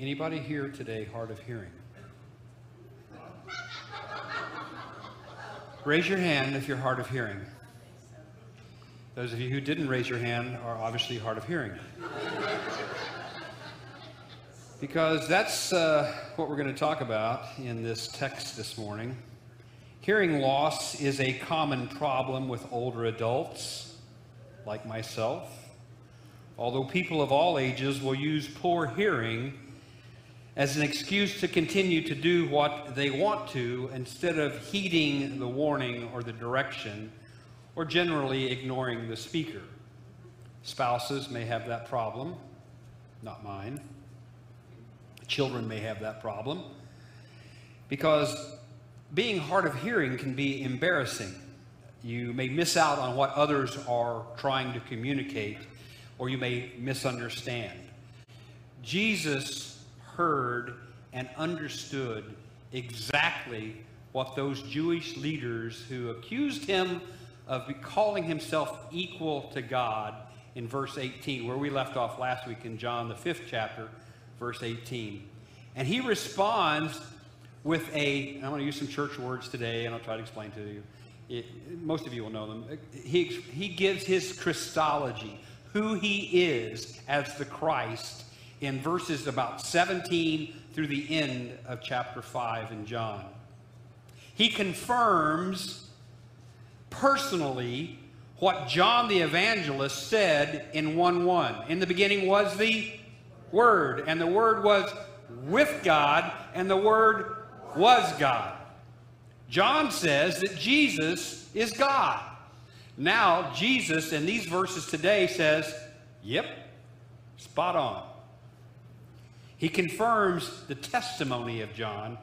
Anybody here today hard of hearing? Raise your hand if you're hard of hearing. Those of you who didn't raise your hand are obviously hard of hearing. because that's uh, what we're going to talk about in this text this morning. Hearing loss is a common problem with older adults like myself. Although people of all ages will use poor hearing as an excuse to continue to do what they want to instead of heeding the warning or the direction or generally ignoring the speaker. Spouses may have that problem, not mine. Children may have that problem because being hard of hearing can be embarrassing. You may miss out on what others are trying to communicate, or you may misunderstand. Jesus heard and understood exactly what those Jewish leaders who accused him of calling himself equal to God in verse 18, where we left off last week in John, the fifth chapter, verse 18. And he responds with a, I'm going to use some church words today, and I'll try to explain to you. It, most of you will know them. He, he gives his Christology, who he is as the Christ, in verses about 17 through the end of chapter 5 in John. He confirms personally what John the evangelist said in 1 1. In the beginning was the Word, and the Word was with God, and the Word was God. John says that Jesus is God. Now, Jesus in these verses today says, Yep, spot on. He confirms the testimony of John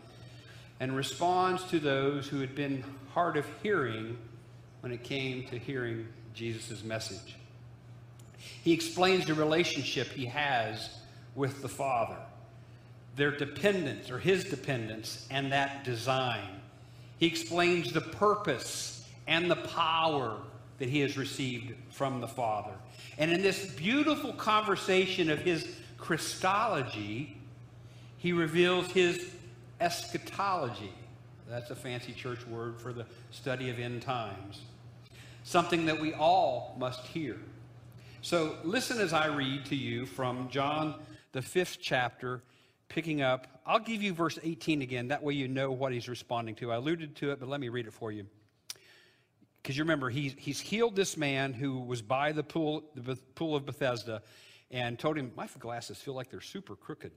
and responds to those who had been hard of hearing when it came to hearing Jesus' message. He explains the relationship he has with the Father, their dependence or his dependence, and that design. He explains the purpose and the power that he has received from the Father. And in this beautiful conversation of his Christology, he reveals his eschatology. That's a fancy church word for the study of end times. Something that we all must hear. So listen as I read to you from John, the fifth chapter, picking up. I'll give you verse 18 again. That way you know what he's responding to. I alluded to it, but let me read it for you. Because you remember, he, he's healed this man who was by the pool, the pool of Bethesda and told him, My glasses feel like they're super crooked.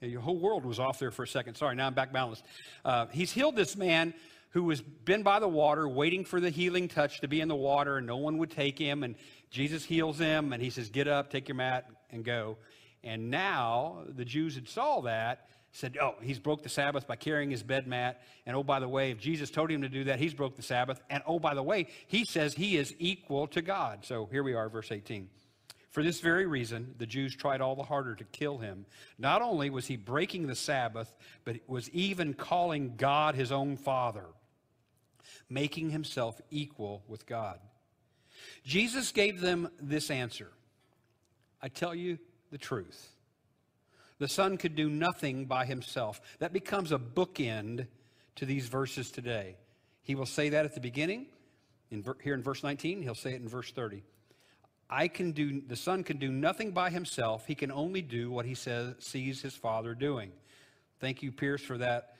And your whole world was off there for a second. Sorry, now I'm back balanced. Uh, he's healed this man who was been by the water, waiting for the healing touch to be in the water, and no one would take him. And Jesus heals him, and he says, Get up, take your mat, and go. And now the Jews had saw that, said, Oh, he's broke the Sabbath by carrying his bed mat. And oh, by the way, if Jesus told him to do that, he's broke the Sabbath. And oh, by the way, he says he is equal to God. So here we are, verse 18. For this very reason, the Jews tried all the harder to kill him. Not only was he breaking the Sabbath, but was even calling God his own Father, making himself equal with God. Jesus gave them this answer I tell you the truth. The Son could do nothing by himself. That becomes a bookend to these verses today. He will say that at the beginning, in, here in verse 19. He'll say it in verse 30. I can do, the son can do nothing by himself. He can only do what he says, sees his father doing. Thank you, Pierce, for that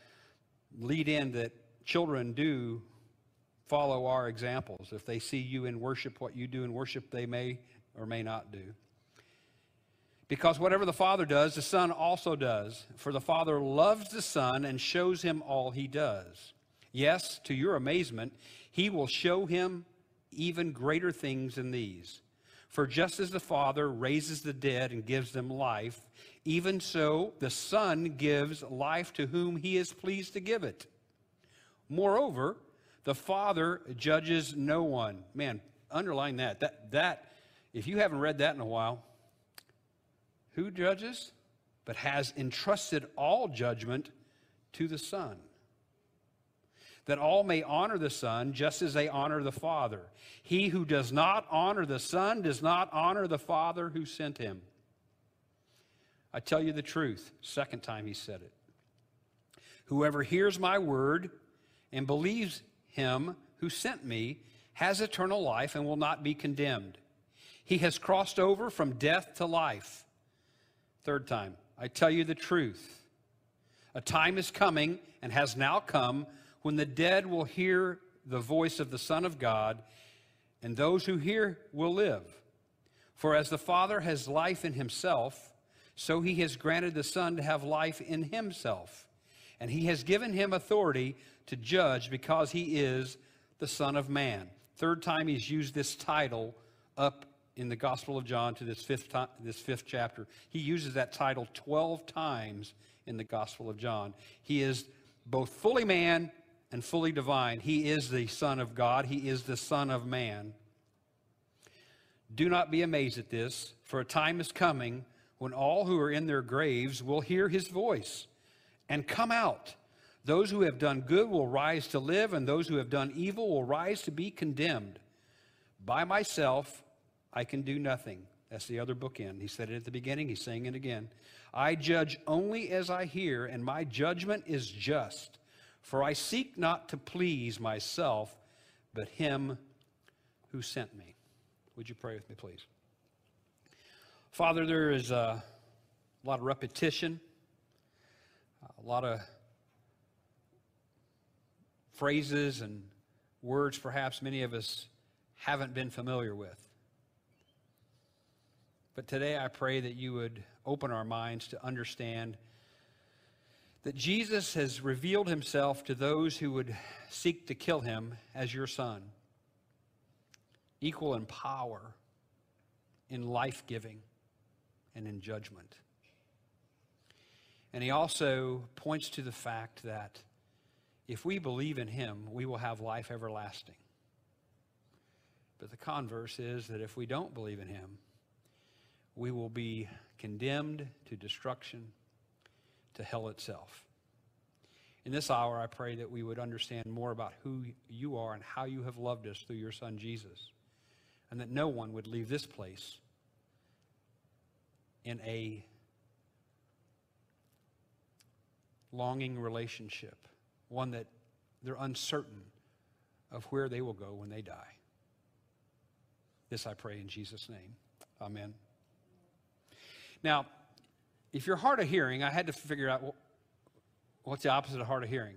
lead in that children do follow our examples. If they see you in worship, what you do in worship, they may or may not do. Because whatever the Father does, the Son also does. For the Father loves the Son and shows him all he does. Yes, to your amazement, he will show him even greater things than these. For just as the Father raises the dead and gives them life, even so the Son gives life to whom he is pleased to give it. Moreover, the Father judges no one. Man, underline that. That that if you haven't read that in a while, who judges? But has entrusted all judgment to the Son that all may honor the Son just as they honor the Father. He who does not honor the Son does not honor the Father who sent him. I tell you the truth. Second time he said it. Whoever hears my word and believes him who sent me has eternal life and will not be condemned. He has crossed over from death to life. Third time, I tell you the truth. A time is coming and has now come when the dead will hear the voice of the Son of God, and those who hear will live. For as the Father has life in himself, so he has granted the Son to have life in himself. And he has given him authority to judge because he is the Son of Man. Third time he's used this title up in the Gospel of John to this fifth, time, this fifth chapter. He uses that title 12 times in the Gospel of John. He is both fully man and fully divine. He is the Son of God, He is the Son of man. Do not be amazed at this, for a time is coming when all who are in their graves will hear His voice and come out. Those who have done good will rise to live, and those who have done evil will rise to be condemned. By myself, I can do nothing. That's the other bookend. He said it at the beginning, he's saying it again. I judge only as I hear, and my judgment is just. For I seek not to please myself, but him who sent me. Would you pray with me, please? Father, there is a lot of repetition, a lot of phrases and words perhaps many of us haven't been familiar with. But today I pray that you would open our minds to understand that Jesus has revealed himself to those who would seek to kill him as your son, equal in power, in life giving, and in judgment. And he also points to the fact that if we believe in him, we will have life everlasting. But the converse is that if we don't believe in him, we will be condemned to destruction, to hell itself. In this hour, I pray that we would understand more about who you are and how you have loved us through your Son Jesus, and that no one would leave this place in a longing relationship one that they're uncertain of where they will go when they die. This I pray in Jesus' name. Amen. Now, if you're hard of hearing, I had to figure out well, what's the opposite of hard of hearing?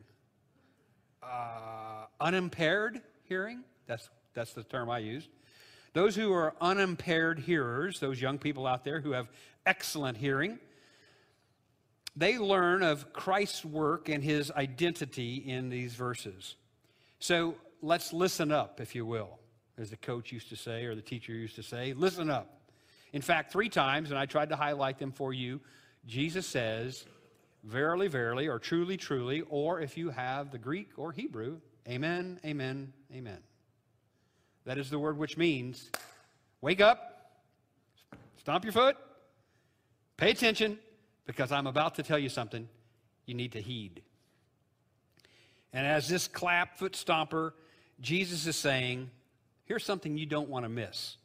Uh, unimpaired hearing. That's, that's the term I used. Those who are unimpaired hearers, those young people out there who have excellent hearing, they learn of Christ's work and his identity in these verses. So let's listen up, if you will, as the coach used to say or the teacher used to say. Listen up. In fact, three times, and I tried to highlight them for you, Jesus says, Verily, verily, or truly, truly, or if you have the Greek or Hebrew, Amen, Amen, Amen. That is the word which means wake up, stomp your foot, pay attention, because I'm about to tell you something you need to heed. And as this clap foot stomper, Jesus is saying, here's something you don't want to miss.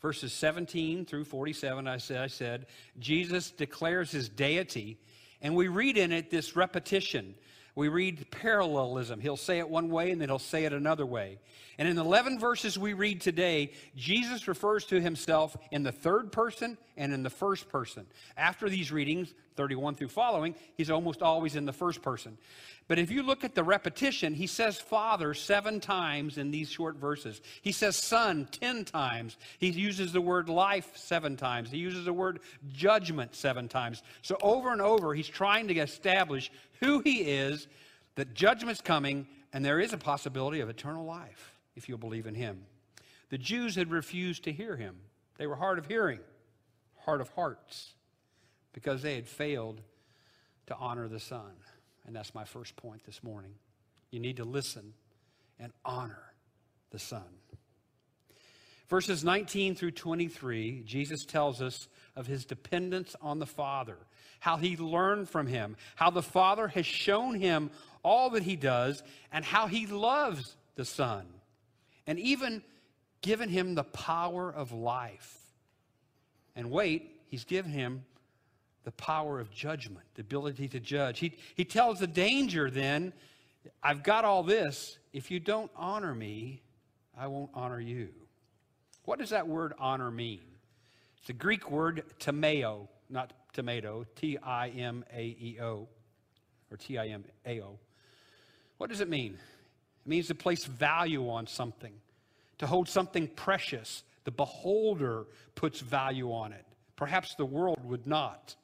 Verses 17 through 47, I said, I said, Jesus declares his deity, and we read in it this repetition we read parallelism. He'll say it one way and then he'll say it another way. And in the 11 verses we read today, Jesus refers to himself in the third person and in the first person. After these readings, 31 through following, he's almost always in the first person. But if you look at the repetition, he says Father seven times in these short verses. He says Son 10 times. He uses the word life seven times. He uses the word judgment seven times. So over and over, he's trying to establish who he is, that judgment's coming, and there is a possibility of eternal life if you'll believe in him. The Jews had refused to hear him. They were hard of hearing, hard of hearts, because they had failed to honor the Son. And that's my first point this morning. You need to listen and honor the Son. Verses 19 through 23, Jesus tells us of his dependence on the Father, how he learned from him, how the Father has shown him all that he does, and how he loves the Son, and even given him the power of life. And wait, he's given him the power of judgment, the ability to judge. He, he tells the danger then I've got all this. If you don't honor me, I won't honor you. What does that word honor mean? It's the Greek word timeo, not tomato, T I M A E O, or T I M A O. What does it mean? It means to place value on something, to hold something precious. The beholder puts value on it. Perhaps the world would not.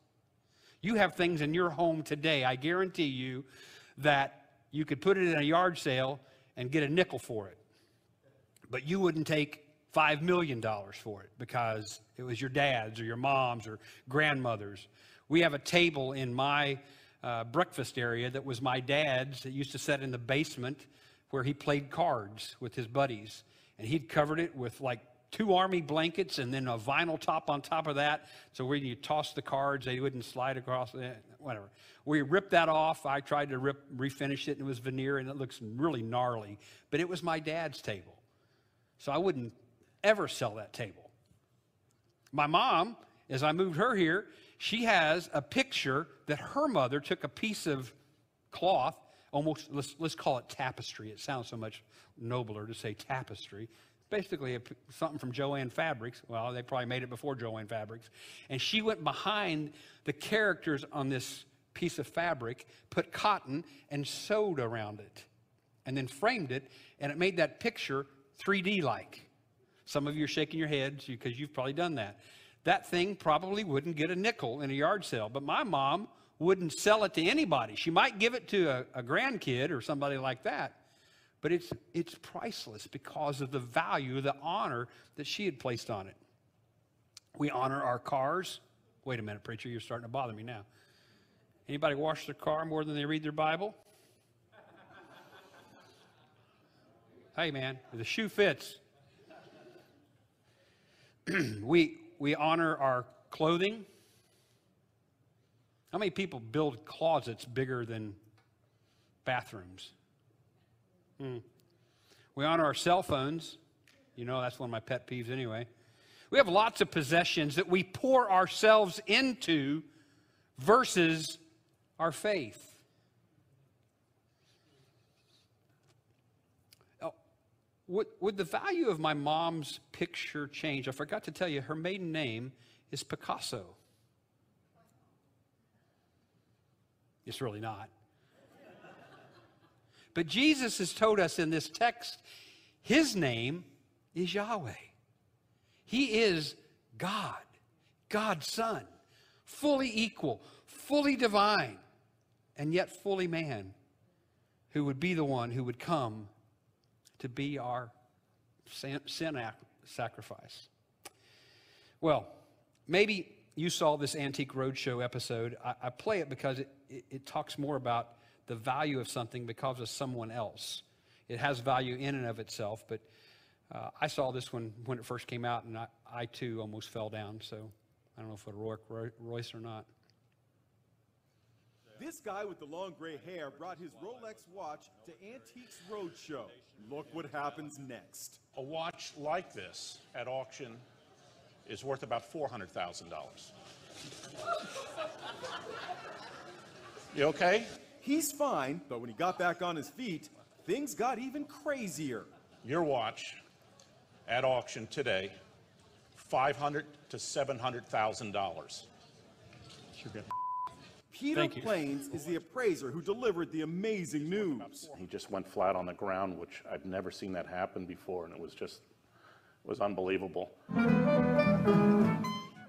You have things in your home today, I guarantee you, that you could put it in a yard sale and get a nickel for it. But you wouldn't take $5 million for it because it was your dad's or your mom's or grandmother's. We have a table in my uh, breakfast area that was my dad's that used to sit in the basement where he played cards with his buddies. And he'd covered it with like two army blankets and then a vinyl top on top of that. So when you toss the cards, they wouldn't slide across, eh, whatever. We ripped that off. I tried to rip, refinish it, and it was veneer, and it looks really gnarly. But it was my dad's table. So I wouldn't ever sell that table. My mom, as I moved her here, she has a picture that her mother took a piece of cloth, almost, let's, let's call it tapestry. It sounds so much nobler to say tapestry. Basically, something from Joanne Fabrics. Well, they probably made it before Joanne Fabrics. And she went behind the characters on this piece of fabric, put cotton, and sewed around it, and then framed it, and it made that picture 3D like. Some of you are shaking your heads because you've probably done that. That thing probably wouldn't get a nickel in a yard sale, but my mom wouldn't sell it to anybody. She might give it to a, a grandkid or somebody like that, but it's, it's priceless because of the value, the honor that she had placed on it. We honor our cars. Wait a minute, preacher, you're starting to bother me now. Anybody wash their car more than they read their Bible? hey, man, the shoe fits. we, we honor our clothing. How many people build closets bigger than bathrooms? Hmm. We honor our cell phones. You know, that's one of my pet peeves anyway. We have lots of possessions that we pour ourselves into versus our faith. would, would the value of my mom's picture change? I forgot to tell you, her maiden name is Picasso. It's really not. But Jesus has told us in this text, his name is Yahweh. He is God, God's Son, fully equal, fully divine, and yet fully man, who would be the one who would come to be our sin sacrifice. Well, maybe you saw this Antique Roadshow episode. I, I play it because it, it, it, talks more about the value of something because of someone else. It has value in and of itself, but uh, I saw this one when it first came out, and I, I too almost fell down. So I don't know if it would work Royce or not. This guy with the long gray hair brought his Rolex watch to Antiques Roadshow. Look what happens next. A watch like this at auction is worth about $400,000. You okay? He's fine, but when he got back on his feet, things got even crazier. Your watch at auction today, 500 to $700,000. Peter Planes is the appraiser who delivered the amazing news. He just went flat on the ground, which I've never seen that happen before, and it was just, it was unbelievable.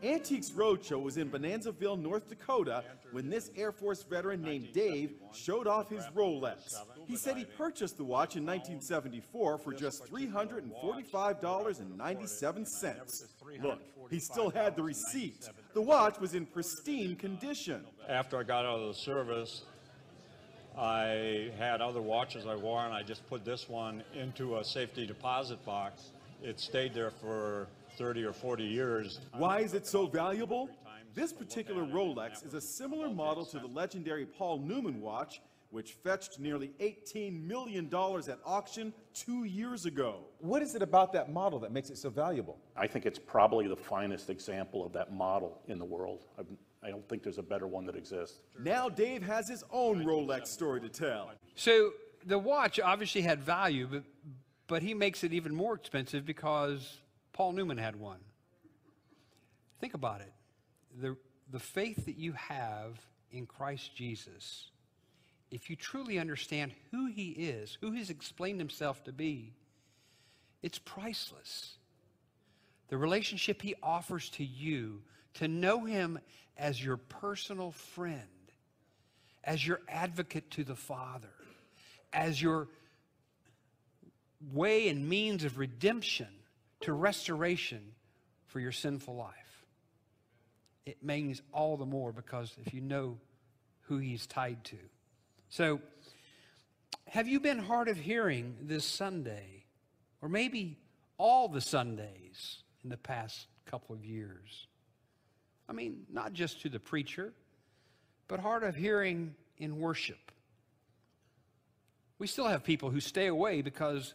Antiques Roadshow was in Bonanzaville, North Dakota, when this Air Force veteran named Dave showed off his Rolex. He said he purchased the watch in 1974 for just $345.97. Look, he still had the receipt. The watch was in pristine condition. After I got out of the service, I had other watches I wore, and I just put this one into a safety deposit box. It stayed there for 30 or 40 years. Why is it so valuable? This particular Rolex is a similar model to the legendary Paul Newman watch, which fetched nearly $18 million at auction two years ago. What is it about that model that makes it so valuable? I think it's probably the finest example of that model in the world. I've- I don't think there's a better one that exists. Now Dave has his own Rolex story to tell. So the watch obviously had value, but, but he makes it even more expensive because Paul Newman had one. Think about it. The, the faith that you have in Christ Jesus, if you truly understand who he is, who he's explained himself to be, it's priceless. The relationship he offers to you, to know him as your personal friend, as your advocate to the Father, as your way and means of redemption to restoration for your sinful life. It means all the more because if you know who he's tied to. So, have you been hard of hearing this Sunday, or maybe all the Sundays in the past couple of years? I mean, not just to the preacher, but hard of hearing in worship. We still have people who stay away because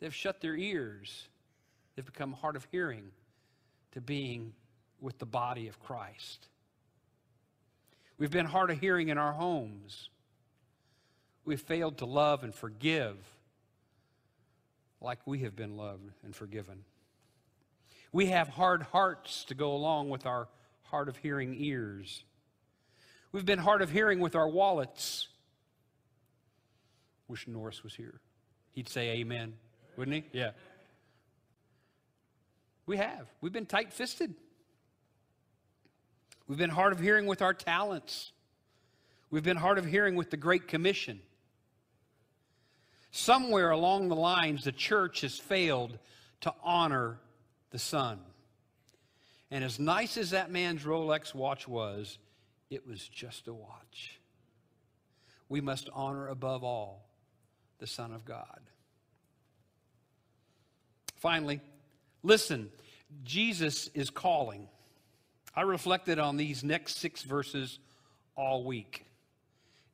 they've shut their ears. They've become hard of hearing to being with the body of Christ. We've been hard of hearing in our homes. We've failed to love and forgive like we have been loved and forgiven. We have hard hearts to go along with our hard of hearing ears. We've been hard of hearing with our wallets. Wish Norris was here. He'd say amen, wouldn't he? Yeah. We have. We've been tight fisted. We've been hard of hearing with our talents. We've been hard of hearing with the Great Commission. Somewhere along the lines, the church has failed to honor the Son. And as nice as that man's Rolex watch was, it was just a watch. We must honor above all the Son of God. Finally, listen, Jesus is calling. I reflected on these next six verses all week.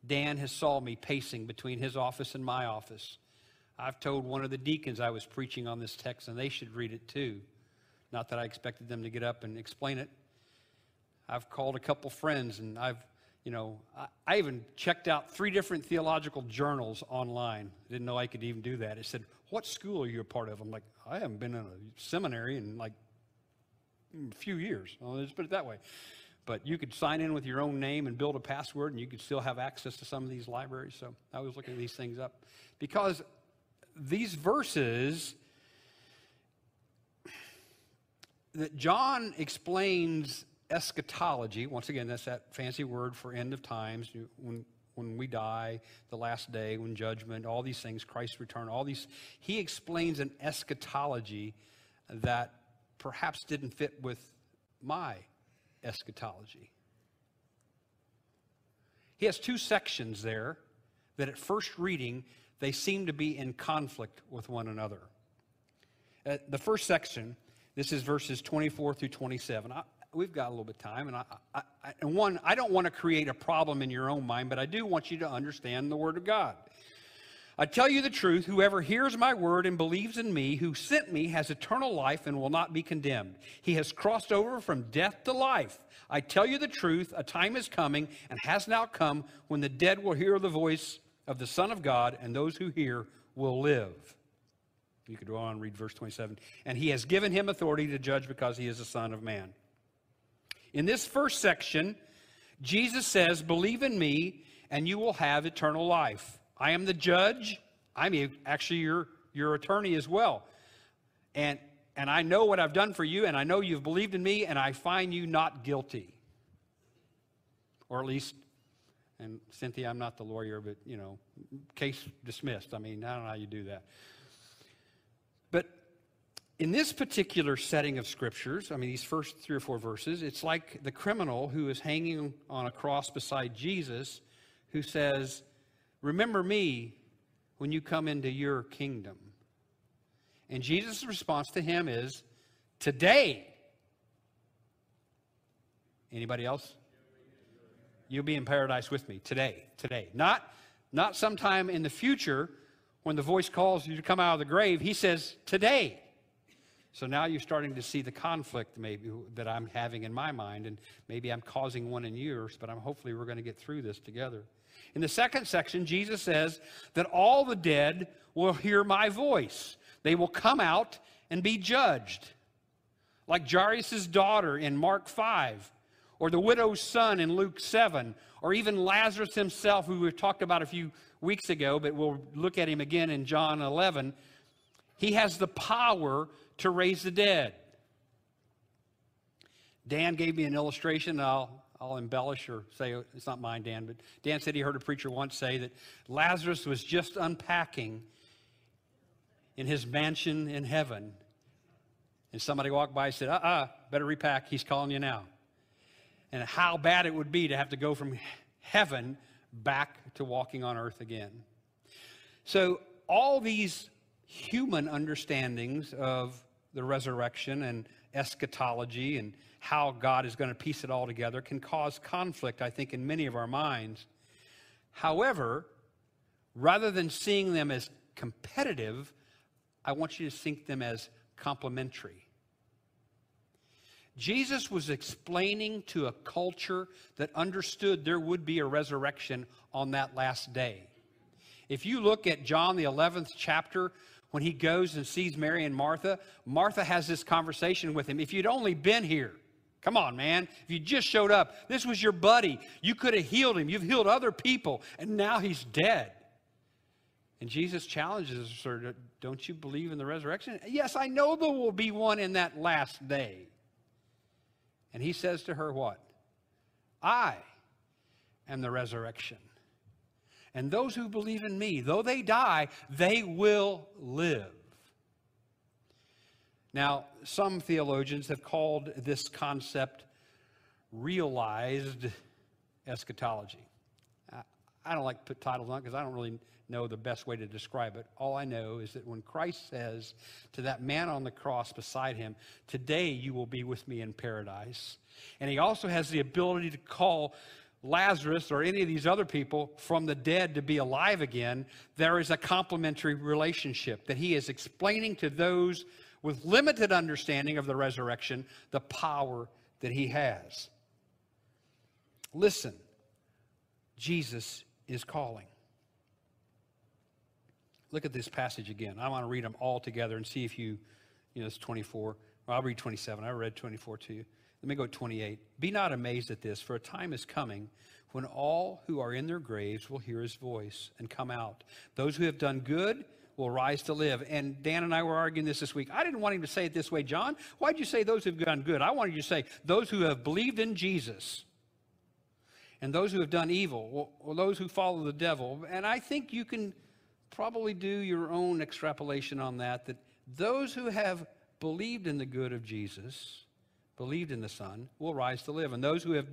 Dan has saw me pacing between his office and my office. I've told one of the deacons I was preaching on this text, and they should read it too. Not that I expected them to get up and explain it. I've called a couple friends, and I've, you know, I, I even checked out three different theological journals online. Didn't know I could even do that. It said, "What school are you a part of?" I'm like, I haven't been in a seminary in like mm, a few years. Well, let's put it that way. But you could sign in with your own name and build a password, and you could still have access to some of these libraries. So I was looking these things up because these verses that John explains eschatology. Once again, that's that fancy word for end of times. When when we die, the last day, when judgment, all these things, Christ's return, all these. He explains an eschatology that perhaps didn't fit with my eschatology. He has two sections there that at first reading, they seem to be in conflict with one another. Uh, the first section, this is verses 24 through 27. I, we've got a little bit of time, and I, I, I, and one, I don't want to create a problem in your own mind, but I do want you to understand the Word of God. I tell you the truth, whoever hears my word and believes in me, who sent me, has eternal life and will not be condemned. He has crossed over from death to life. I tell you the truth, a time is coming and has now come when the dead will hear the voice of the Son of God, and those who hear will live. You could go on and read verse 27. And he has given him authority to judge because he is the Son of Man. In this first section, Jesus says, Believe in me, and you will have eternal life. I am the judge. I'm actually your, your attorney as well. And, and I know what I've done for you, and I know you've believed in me, and I find you not guilty. Or at least, and Cynthia, I'm not the lawyer, but, you know, case dismissed. I mean, I don't know how you do that. In this particular setting of scriptures, I mean, these first three or four verses, it's like the criminal who is hanging on a cross beside Jesus who says, Remember me when you come into your kingdom. And Jesus' response to him is, Today. Anybody else? You'll be in paradise with me today. Today. Not, not sometime in the future when the voice calls you to come out of the grave. He says, today. So now you're starting to see the conflict maybe that I'm having in my mind, and maybe I'm causing one in yours, but I'm hopefully we're going to get through this together. In the second section, Jesus says that all the dead will hear my voice. They will come out and be judged. Like Jairus' daughter in Mark 5, or the widow's son in Luke 7, or even Lazarus himself, who we talked about a few weeks ago, but we'll look at him again in John 11. He has the power to raise the dead. Dan gave me an illustration. I'll, I'll embellish or say it's not mine, Dan, but Dan said he heard a preacher once say that Lazarus was just unpacking in his mansion in heaven. And somebody walked by and said, uh uh-uh, uh, better repack. He's calling you now. And how bad it would be to have to go from heaven back to walking on earth again. So, all these human understandings of the resurrection and eschatology and how God is going to piece it all together can cause conflict, I think, in many of our minds. However, rather than seeing them as competitive, I want you to think them as complementary. Jesus was explaining to a culture that understood there would be a resurrection on that last day. If you look at John, the 11th chapter, when he goes and sees Mary and Martha, Martha has this conversation with him. If you'd only been here, come on, man. If you just showed up, this was your buddy. You could have healed him. You've healed other people, and now he's dead. And Jesus challenges her, Don't you believe in the resurrection? Yes, I know there will be one in that last day. And he says to her, What? I am the resurrection and those who believe in me, though they die, they will live. Now, some theologians have called this concept realized eschatology. I don't like to put titles on it because I don't really know the best way to describe it. All I know is that when Christ says to that man on the cross beside him, Today you will be with me in paradise. And he also has the ability to call Lazarus or any of these other people from the dead to be alive again, there is a complementary relationship that he is explaining to those with limited understanding of the resurrection the power that he has. Listen, Jesus is calling. Look at this passage again. I want to read them all together and see if you, you know, it's 24. I'll read 27. I read 24 to you. Let me go 28. Be not amazed at this, for a time is coming when all who are in their graves will hear his voice and come out. Those who have done good will rise to live. And Dan and I were arguing this this week. I didn't want him to say it this way, John. Why'd you say those who've done good? I wanted you to say those who have believed in Jesus. And those who have done evil, or those who follow the devil. And I think you can probably do your own extrapolation on that, that those who have believed in the good of Jesus believed in the Son, will rise to live. And those who have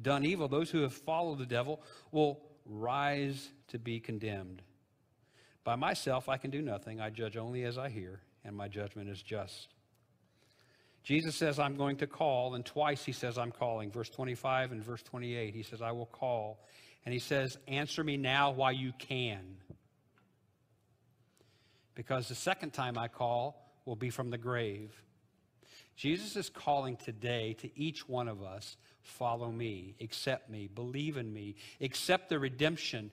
done evil, those who have followed the devil, will rise to be condemned. By myself, I can do nothing. I judge only as I hear, and my judgment is just. Jesus says, I'm going to call, and twice he says, I'm calling. Verse 25 and verse 28, he says, I will call. And he says, Answer me now while you can. Because the second time I call will be from the grave. Jesus is calling today to each one of us follow me, accept me, believe in me, accept the redemption,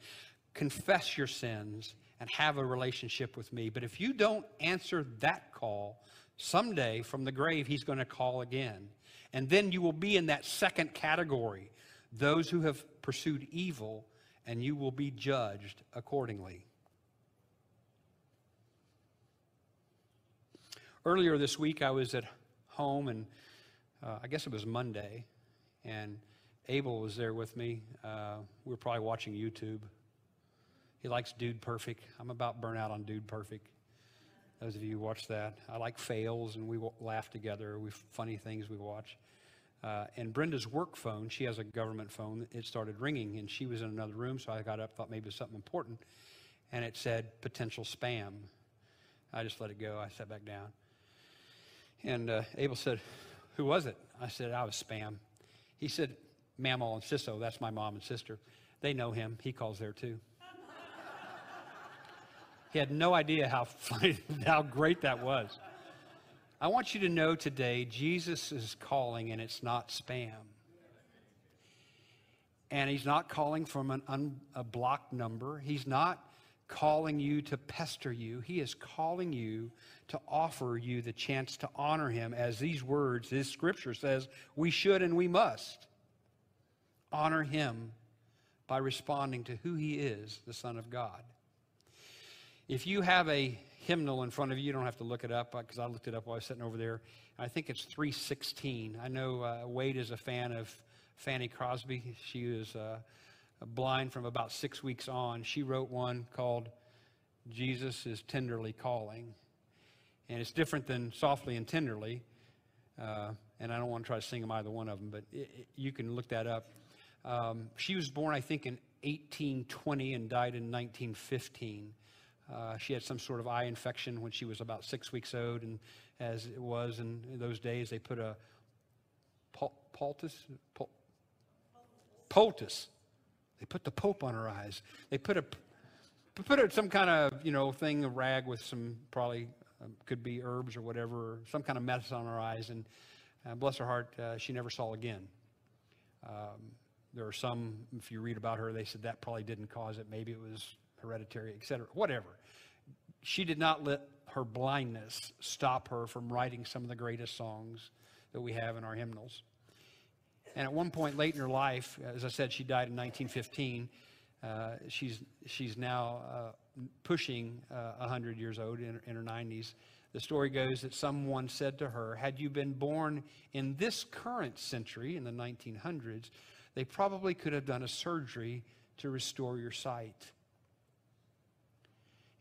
confess your sins, and have a relationship with me. But if you don't answer that call, someday from the grave, he's going to call again. And then you will be in that second category those who have pursued evil, and you will be judged accordingly. Earlier this week, I was at home, and uh, I guess it was Monday, and Abel was there with me. Uh, we were probably watching YouTube. He likes Dude Perfect. I'm about burnt out on Dude Perfect. Those of you who watch that, I like fails, and we laugh together. We funny things we watch. Uh, and Brenda's work phone, she has a government phone. It started ringing, and she was in another room, so I got up, thought maybe it was something important, and it said potential spam. I just let it go. I sat back down. And uh, Abel said, Who was it? I said, I was Spam. He said, Mamaw and Sisso, that's my mom and sister. They know him. He calls there too. He had no idea how funny, how great that was. I want you to know today, Jesus is calling, and it's not spam. And he's not calling from an un, a blocked number. He's not calling you to pester you. He is calling you to offer you the chance to honor him as these words, this scripture says, we should and we must honor him by responding to who he is, the Son of God. If you have a hymnal in front of you, you don't have to look it up because I looked it up while I was sitting over there. I think it's 316. I know uh, Wade is a fan of Fanny Crosby. She was uh, blind from about six weeks on. She wrote one called Jesus is Tenderly Calling. And it's different than Softly and Tenderly. Uh, and I don't want to try to sing them either one of them, but it, it, you can look that up. Um, she was born, I think, in 1820 and died in 1915. Uh, she had some sort of eye infection when she was about six weeks old, and as it was in those days, they put a poultice, pul- poultice. They put the Pope on her eyes. They put a put a, some kind of you know thing, a rag with some probably um, could be herbs or whatever, some kind of mess on her eyes, and uh, bless her heart, uh, she never saw again. Um, there are some, if you read about her, they said that probably didn't cause it. Maybe it was hereditary, etc. Whatever. She did not let her blindness stop her from writing some of the greatest songs that we have in our hymnals. And at one point late in her life, as I said, she died in 1915. Uh, she's, she's now uh, pushing uh, 100 years old in, in her 90s. The story goes that someone said to her, Had you been born in this current century, in the 1900s, they probably could have done a surgery to restore your sight.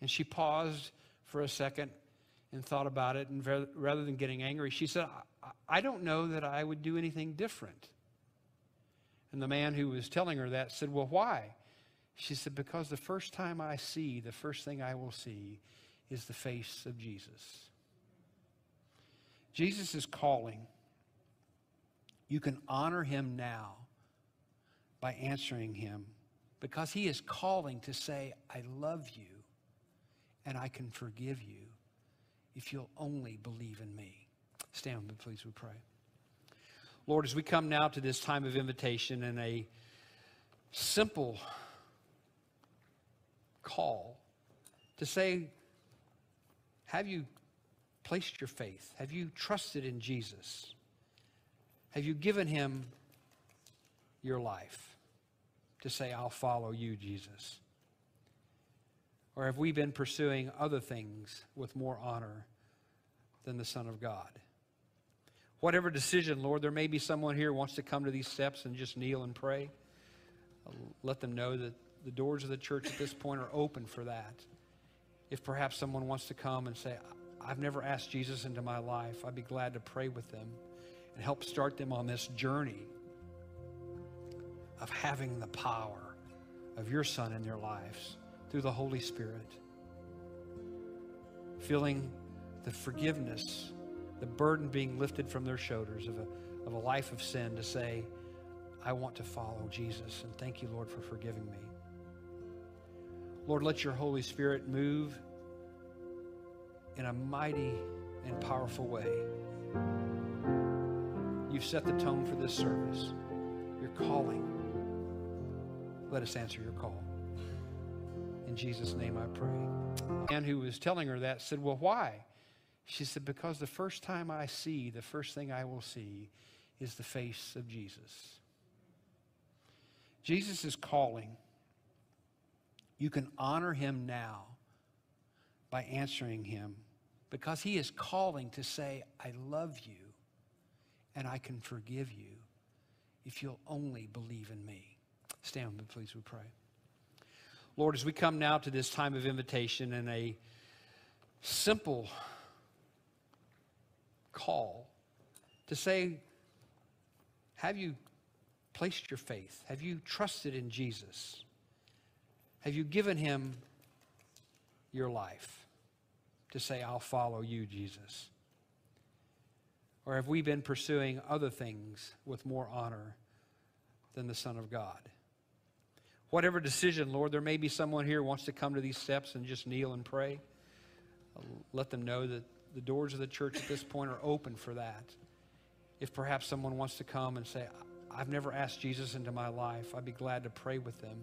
And she paused for a second and thought about it. And rather than getting angry, she said, I don't know that I would do anything different. And the man who was telling her that said, Well, why? She said, Because the first time I see, the first thing I will see is the face of Jesus. Jesus is calling. You can honor him now by answering him because he is calling to say, I love you and I can forgive you if you'll only believe in me. Stand with me, please, we pray. Lord, as we come now to this time of invitation and a simple call to say, Have you placed your faith? Have you trusted in Jesus? Have you given him your life to say, I'll follow you, Jesus? Or have we been pursuing other things with more honor than the Son of God? Whatever decision, Lord, there may be someone here wants to come to these steps and just kneel and pray. Uh, let them know that the doors of the church at this point are open for that. If perhaps someone wants to come and say, I've never asked Jesus into my life, I'd be glad to pray with them and help start them on this journey of having the power of your Son in their lives through the Holy Spirit. Feeling the forgiveness, the burden being lifted from their shoulders of a, of a life of sin to say, I want to follow Jesus. And thank you, Lord, for forgiving me. Lord, let your Holy Spirit move in a mighty and powerful way. You've set the tone for this service. You're calling. Let us answer your call. In Jesus' name I pray. And who was telling her that said, Well, why? She said, Because the first time I see, the first thing I will see is the face of Jesus. Jesus is calling. You can honor him now by answering him because he is calling to say, I love you and I can forgive you if you'll only believe in me. Stand with me, please, we pray. Lord, as we come now to this time of invitation and a simple call to say, Have you placed your faith? Have you trusted in Jesus? Have you given him your life to say, I'll follow you, Jesus? Or have we been pursuing other things with more honor than the Son of God? Whatever decision, Lord, there may be someone here who wants to come to these steps and just kneel and pray. Let them know that the doors of the church at this point are open for that. If perhaps someone wants to come and say, I've never asked Jesus into my life, I'd be glad to pray with them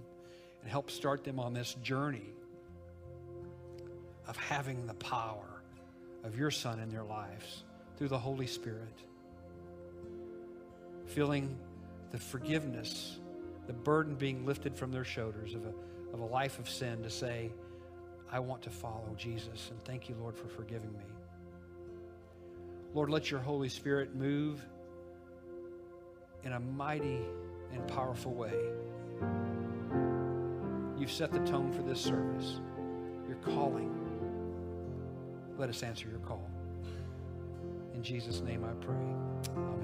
and help start them on this journey of having the power of your Son in their lives through the Holy Spirit. Feeling the forgiveness, the burden being lifted from their shoulders of a, of a life of sin to say, I want to follow Jesus. And thank you, Lord, for forgiving me. Lord, let your Holy Spirit move in a mighty and powerful way. You've set the tone for this service. You're calling. Let us answer your call. In Jesus' name I pray. Amen.